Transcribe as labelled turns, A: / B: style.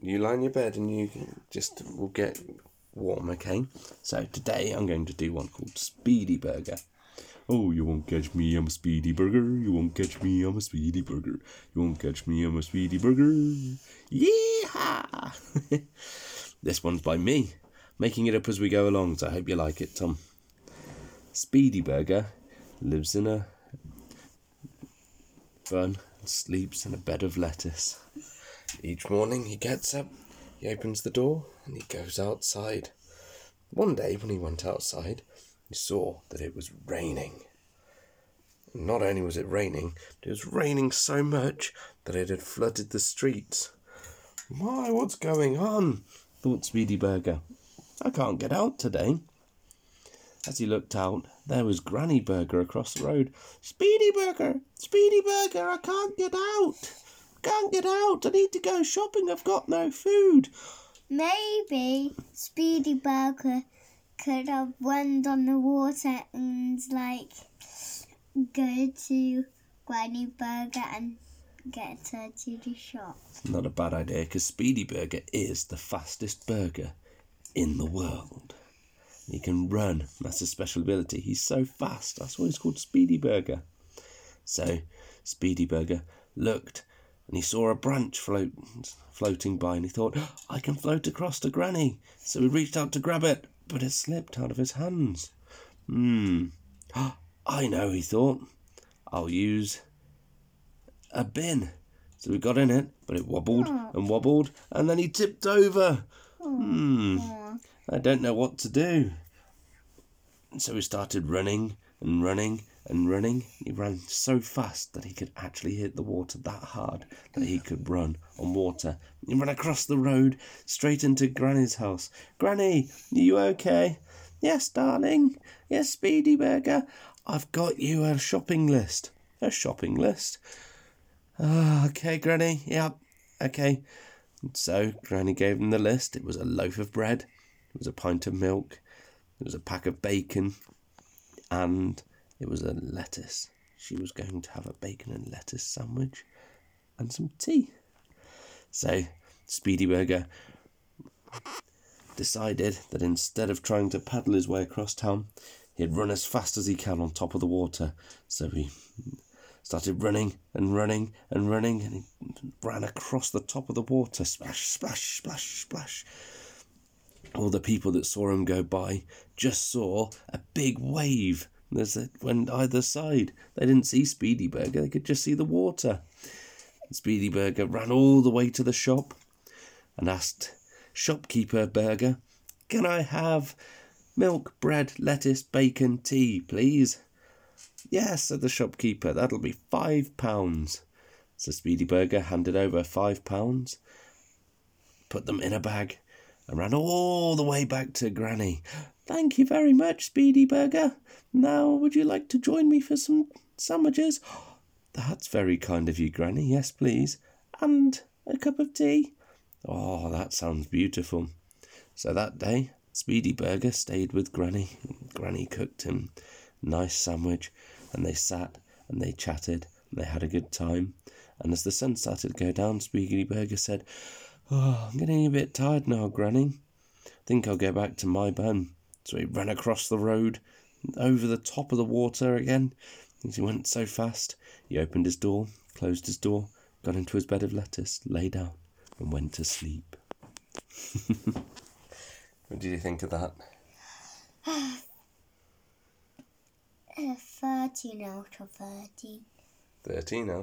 A: You lie in your bed and you just will get warm, okay? So today I'm going to do one called Speedy Burger. Oh, you won't catch me, I'm a speedy burger. You won't catch me, I'm a speedy burger. You won't catch me, I'm a speedy burger. Yeehaw! this one's by me, making it up as we go along, so I hope you like it, Tom. Speedy Burger lives in a bun and sleeps in a bed of lettuce. Each morning he gets up, he opens the door, and he goes outside. One day, when he went outside, he saw that it was raining. Not only was it raining, it was raining so much that it had flooded the streets. My, what's going on? thought Speedy Burger. I can't get out today. As he looked out, there was Granny Burger across the road. Speedy Burger! Speedy Burger! I can't get out! Can't get out! I need to go shopping. I've got no food.
B: Maybe Speedy Burger could have run on the water and like go to Granny Burger and get her to the shop.
A: Not a bad idea, because Speedy Burger is the fastest burger in the world. He can run. That's his special ability. He's so fast. That's why he's called Speedy Burger. So, Speedy Burger looked and he saw a branch float, floating by and he thought, I can float across to Granny. So he reached out to grab it, but it slipped out of his hands. Hmm. I know, he thought. I'll use a bin. So he got in it, but it wobbled and wobbled, and then he tipped over. Hmm. I don't know what to do. And so he started running and running and running. He ran so fast that he could actually hit the water that hard that he could run on water. He ran across the road straight into Granny's house. Granny, are you okay? Yes, darling. Yes, Speedy Burger. I've got you a shopping list. A shopping list? Ah, okay, Granny. Yep. Okay. So Granny gave him the list. It was a loaf of bread, it was a pint of milk, it was a pack of bacon, and it was a lettuce. She was going to have a bacon and lettuce sandwich and some tea. So Speedy Burger decided that instead of trying to paddle his way across town, he'd run as fast as he can on top of the water. So he started running and running and running, and he ran across the top of the water. Splash, splash, splash, splash. All the people that saw him go by just saw a big wave. There's a, went either side. They didn't see Speedy Burger, they could just see the water. Speedy Burger ran all the way to the shop and asked Shopkeeper Burger, Can I have milk, bread, lettuce, bacon, tea, please? Yes, said the shopkeeper, that'll be five pounds. So Speedy Burger handed over five pounds, put them in a bag, and ran all the way back to Granny. Thank you very much, Speedy Burger. Now, would you like to join me for some sandwiches? That's very kind of you, Granny. Yes, please. And a cup of tea. Oh, that sounds beautiful. So that day, Speedy Burger stayed with Granny. Granny cooked him a nice sandwich, and they sat and they chatted and they had a good time. And as the sun started to go down, Speedy Burger said, Oh, I'm getting a bit tired now, Granny. Think I'll go back to my bun. So he ran across the road, over the top of the water again. As he went so fast, he opened his door, closed his door, got into his bed of lettuce, lay down, and went to sleep. what did you think of that?
B: A uh, 13 out of 13.
A: 13 out